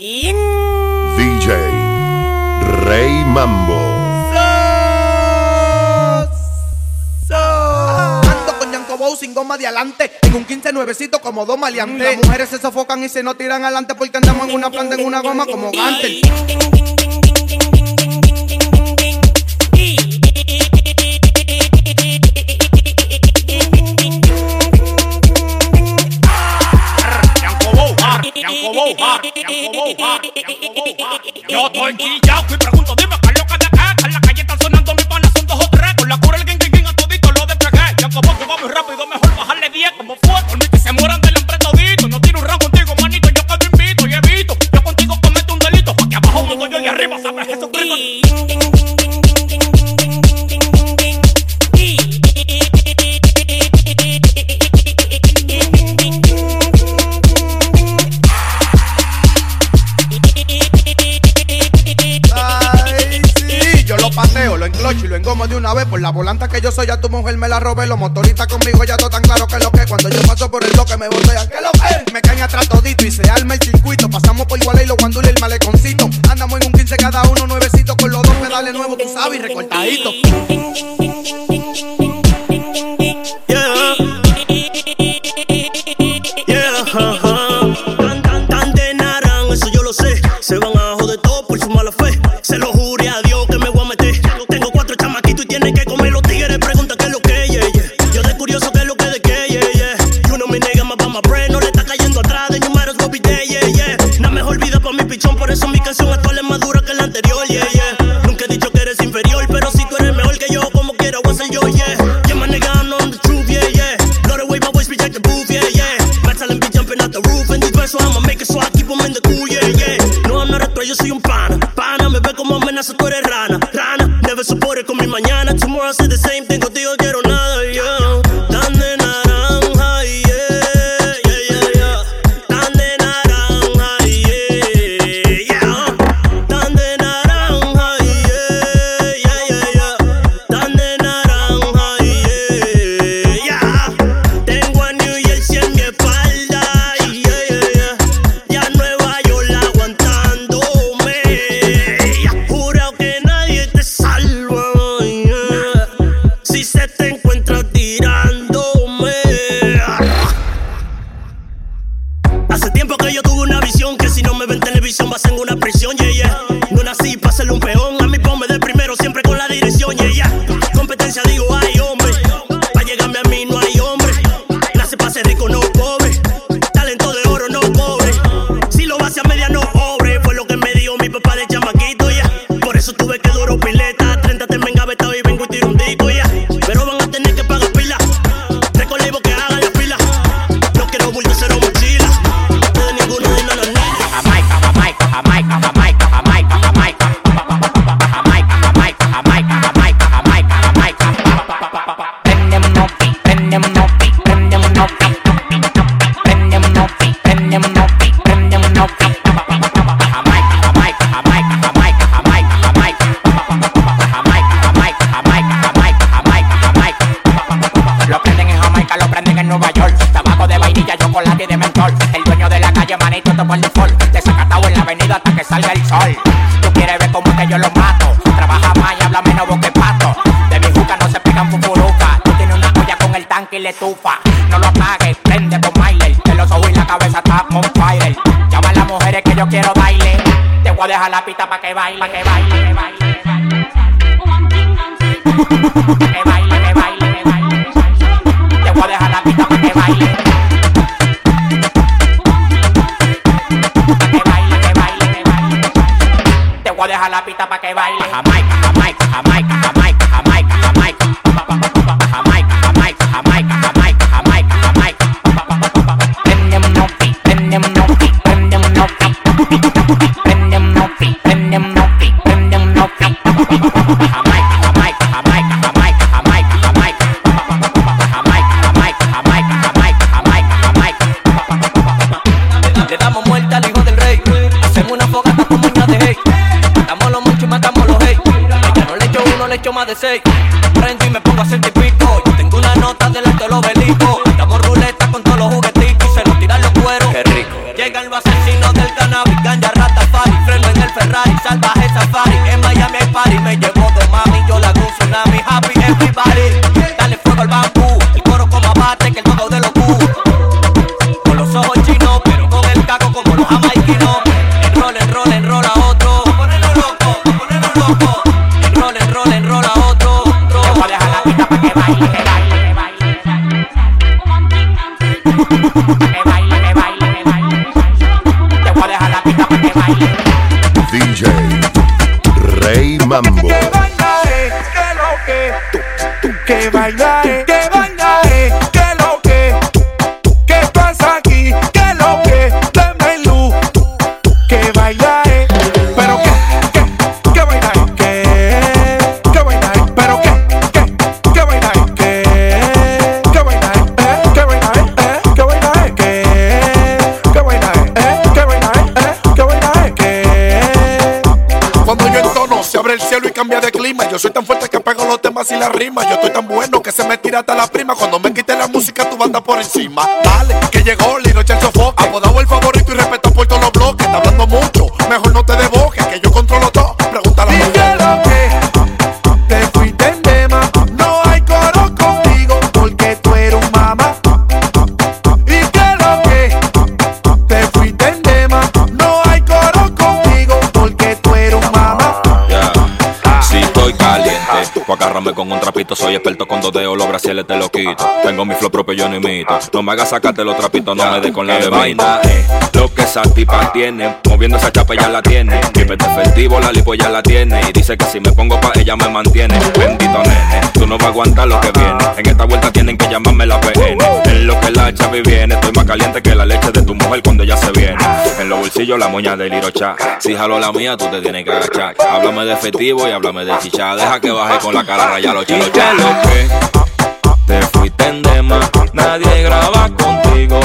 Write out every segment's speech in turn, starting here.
In... DJ Rey Mambo. Ando con Yanko Bow sin goma de adelante. En un 15 nuevecito como dos maleantes. Mm, Las mujeres se sofocan y se no tiran adelante porque andamos en una planta en una goma como gante. Yo eh, estoy eh, eh. quillao y pregunto, dime qué loca de acá. En la calle están sonando mis panas, son dos o tres. Con la cura el gang, gang, a todito lo despregué. Y aunque vos jugás muy rápido, mejor bajarle 10 como fue. Por mí que se mueran del hambre todito. No tiro un round contigo, manito, yo que te invito y evito. Yo contigo cometo un delito. Aquí abajo mando yo y arriba, sabes Jesucristo. Por la volanta que yo soy, ya tu mujer me la robé. Los motoristas conmigo ya todo tan claro que lo que. Cuando yo paso por el bloque me botean que lo que. Me caen atrás todito y se arma el circuito. Pasamos por igual y los guandules y el maleconcito. Andamos en un 15 cada uno, nuevecito. Con los dos pedales nuevos, tú sabes, y recortaditos. mujeres que yo quiero baile. Te voy a dejar la pista para que baile, pa que baile, que baile, que baile, que baile, que baile. Te voy a dejar la pista para que baile. Pa que baile, que baile, que baile. Te voy a dejar la pista para que baile. Jamaica. más de seis. Prendo y me pongo a hacer tipico. Yo tengo una nota del alto lo belico. que, tú, tú que bailar. Cambia de clima. Yo soy tan fuerte que pego los temas y las rimas. Yo estoy tan bueno que se me tira hasta la prima. Cuando me quite la música, tu banda por encima. Dale, que llegó Linoche el sofoque. Apodado el favorito y respeto por todos los bloques. Está hablando mucho, mejor no te deboques. agarrame con un trapo soy experto con dos dedos, los brasiles te lo quito. Tengo mi flow propio, yo no imito. No me hagas sacarte los trapitos, no me des con la de vaina. eh. Lo que esa tipa tiene, moviendo esa chapa ya la tiene. Vívete efectivo, la lipo ya la tiene. Y dice que si me pongo pa' ella me mantiene. Bendito nene, tú no vas a aguantar lo que viene. En esta vuelta tienen que llamarme la PN. En lo que la chavi viene, estoy más caliente que la leche de tu mujer cuando ella se viene. En los bolsillos la moña del Lirocha. Si jalo la mía, tú te tienes que agachar. Háblame de efectivo y háblame de chicha. Deja que baje con la cara raya los chalos. ¿Qué lo que? Te fuiste en dema. Nadie graba contigo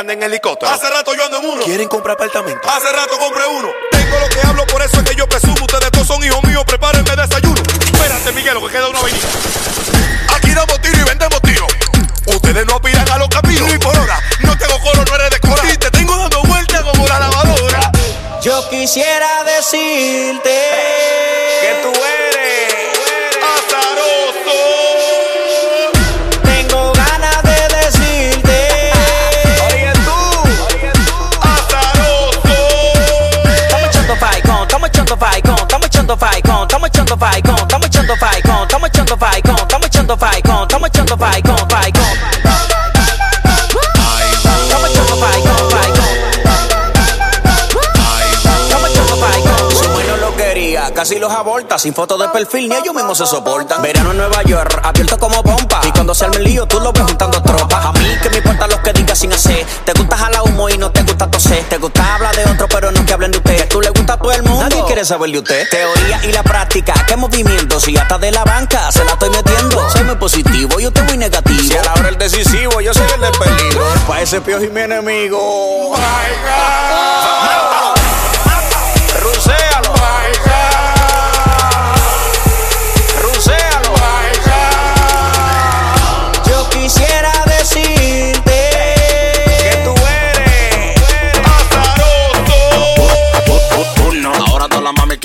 en helicóptero. Hace rato yo ando en uno. Quieren comprar apartamento. Hace rato compré uno. Tengo lo que hablo, por eso es que yo presumo. Ustedes todos son hijos míos, prepárenme desayuno. Espérate, Miguel, que queda una casi los aborta, sin foto de perfil ni ellos mismos se soportan. Verano en Nueva York, abierto como pompa, y cuando se arme el lío tú lo ves juntando tropas. A mí que me importa los que digas sin hacer, te gusta jalar humo y no te gusta toser, te gusta hablar de otro pero no que hablen de usted. Tú le gusta a todo el mundo, nadie quiere saber de usted. Teoría y la práctica, qué movimiento, si hasta de la banca se la estoy metiendo. Soy muy positivo, yo estoy muy negativo. Si a la hora el decisivo, yo soy el del peligro. Pa' ese piojo y mi enemigo. Ruséalo.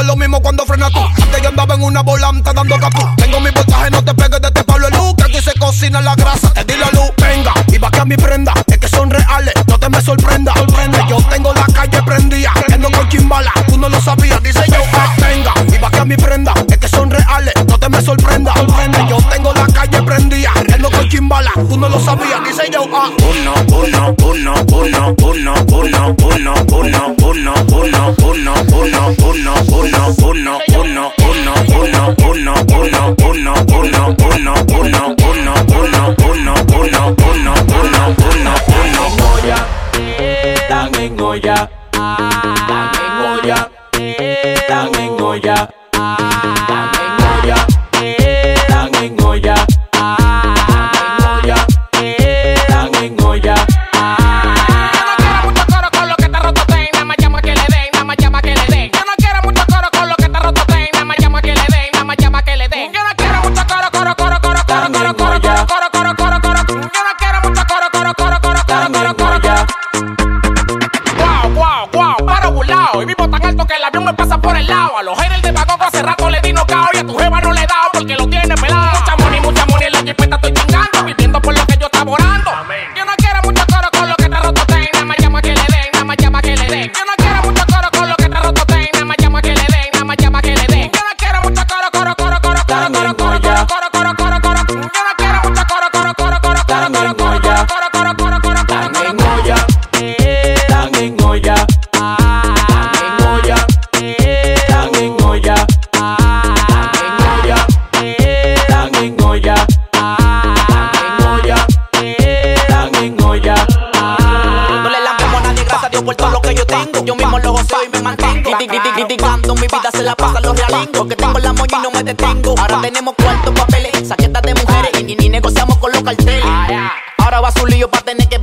es lo mismo cuando frena tú. Antes yo andaba en una volanta dando capú. Tengo mi voltaje, no te pegues de este Pablo Luz. Que aquí se cocina la grasa, te di la luz. Venga, y va que a mi prenda. Es que son reales, no te me sorprenda. sorprenda. Yo tengo la calle prendida. Ando con chimbala, tú no lo sabías. ngồi dạp Criticando mi vida se la pasan los realengos. Que tengo la moña y no me detengo. Ahora tenemos cuartos papeles, saquetas de mujeres. Y ni, ni negociamos con los carteles. Ahora va su lío para tener que